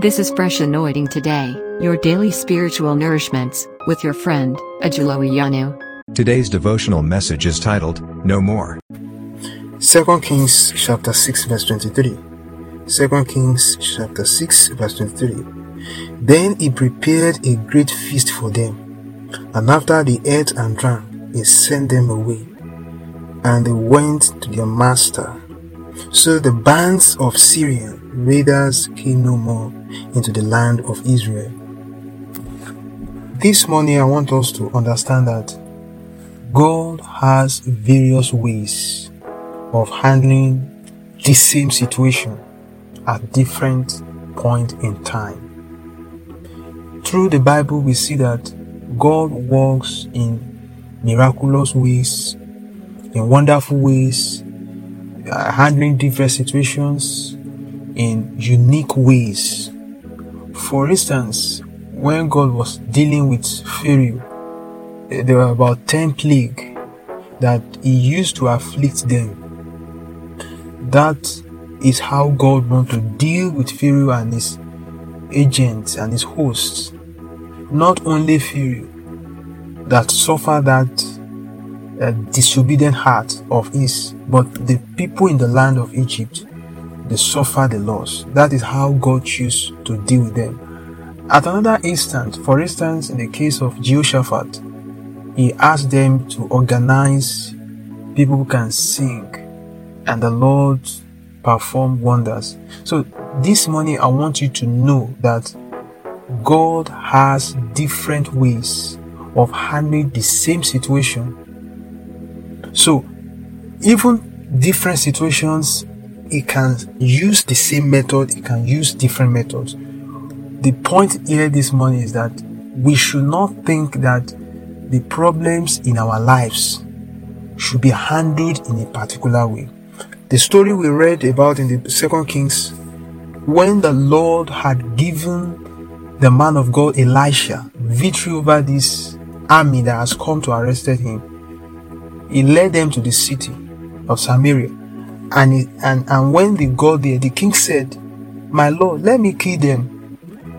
This is Fresh Anointing Today, your daily spiritual nourishments, with your friend, Ajulo Iyanu. Today's devotional message is titled, No More. 2 Kings chapter 6 verse 23. 2 Kings chapter 6 verse 23. Then he prepared a great feast for them, and after they ate and drank, he sent them away, and they went to their master. So the bands of Syrian raiders came no more into the land of Israel. This morning, I want us to understand that God has various ways of handling the same situation at different point in time. Through the Bible, we see that God works in miraculous ways, in wonderful ways, uh, handling different situations in unique ways. For instance, when God was dealing with Pharaoh, eh, there were about 10 plagues that he used to afflict them. That is how God wants to deal with Pharaoh and his agents and his hosts. Not only Pharaoh that suffer that uh, disobedient heart of his, but the people in the land of Egypt, they suffer the loss. That is how God chose to deal with them. At another instant, for instance, in the case of Jehoshaphat, he asked them to organize people who can sing, and the Lord performed wonders. So this morning, I want you to know that God has different ways of handling the same situation. So, even different situations, it can use the same method, it can use different methods. The point here this morning is that we should not think that the problems in our lives should be handled in a particular way. The story we read about in the second Kings, when the Lord had given the man of God Elisha victory over this army that has come to arrest him, he led them to the city of Samaria. And, he, and, and when they got there, the king said, My Lord, let me kill them.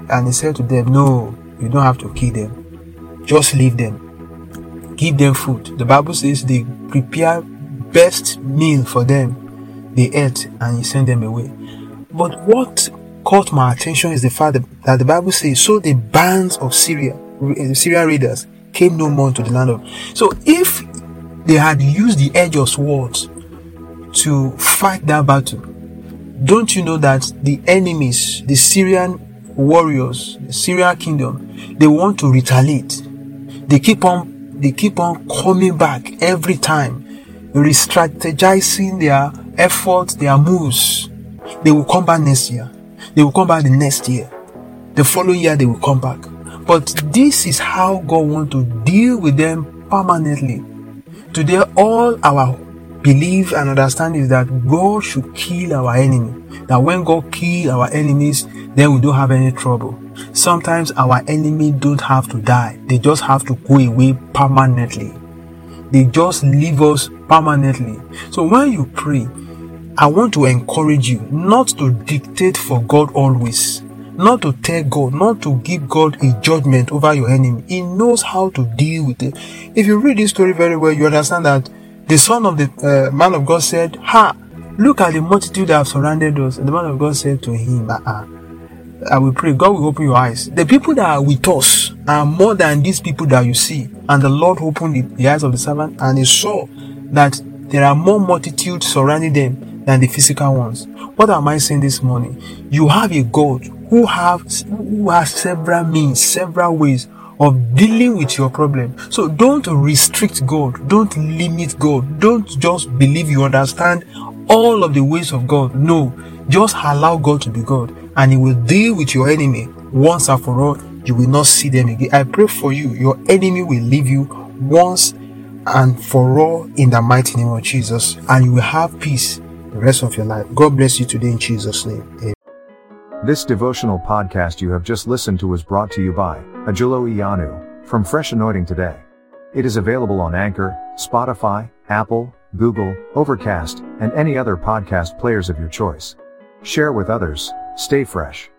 And he said to them, No, you don't have to kill them. Just leave them. Give them food. The Bible says they prepare best meal for them. They ate and he sent them away. But what caught my attention is the fact that the Bible says, So the bands of Syria, the Syrian raiders, came no more to the land of. So if they had used the edge of swords to fight that battle, don't you know that the enemies, the Syrian warriors, the Syrian kingdom, they want to retaliate. They keep on, they keep on coming back every time, re-strategizing their efforts, their moves. They will come back next year. They will come back the next year. The following year they will come back. But this is how God wants to deal with them permanently. Today, all our belief and understand is that God should kill our enemy. That when God kill our enemies, then we don't have any trouble. Sometimes our enemy don't have to die. They just have to go away permanently. They just leave us permanently. So when you pray, I want to encourage you not to dictate for God always. Not to tell God, not to give God a judgment over your enemy. He knows how to deal with it. If you read this story very well, you understand that the son of the uh, man of God said, Ha, look at the multitude that have surrounded us. And the man of God said to him, uh-uh, I will pray, God will open your eyes. The people that are with us are more than these people that you see. And the Lord opened the, the eyes of the servant and he saw that there are more multitudes surrounding them than the physical ones. What am I saying this morning? You have a God who have who has several means, several ways of dealing with your problem. So don't restrict God. Don't limit God. Don't just believe you understand all of the ways of God. No, just allow God to be God and He will deal with your enemy once and for all. You will not see them again. I pray for you. Your enemy will leave you once and for all in the mighty name of Jesus and you will have peace rest of your life. God bless you today in Jesus' name. Amen. This devotional podcast you have just listened to was brought to you by Ajulo Iyanu from Fresh Anointing Today. It is available on Anchor, Spotify, Apple, Google, Overcast, and any other podcast players of your choice. Share with others. Stay fresh.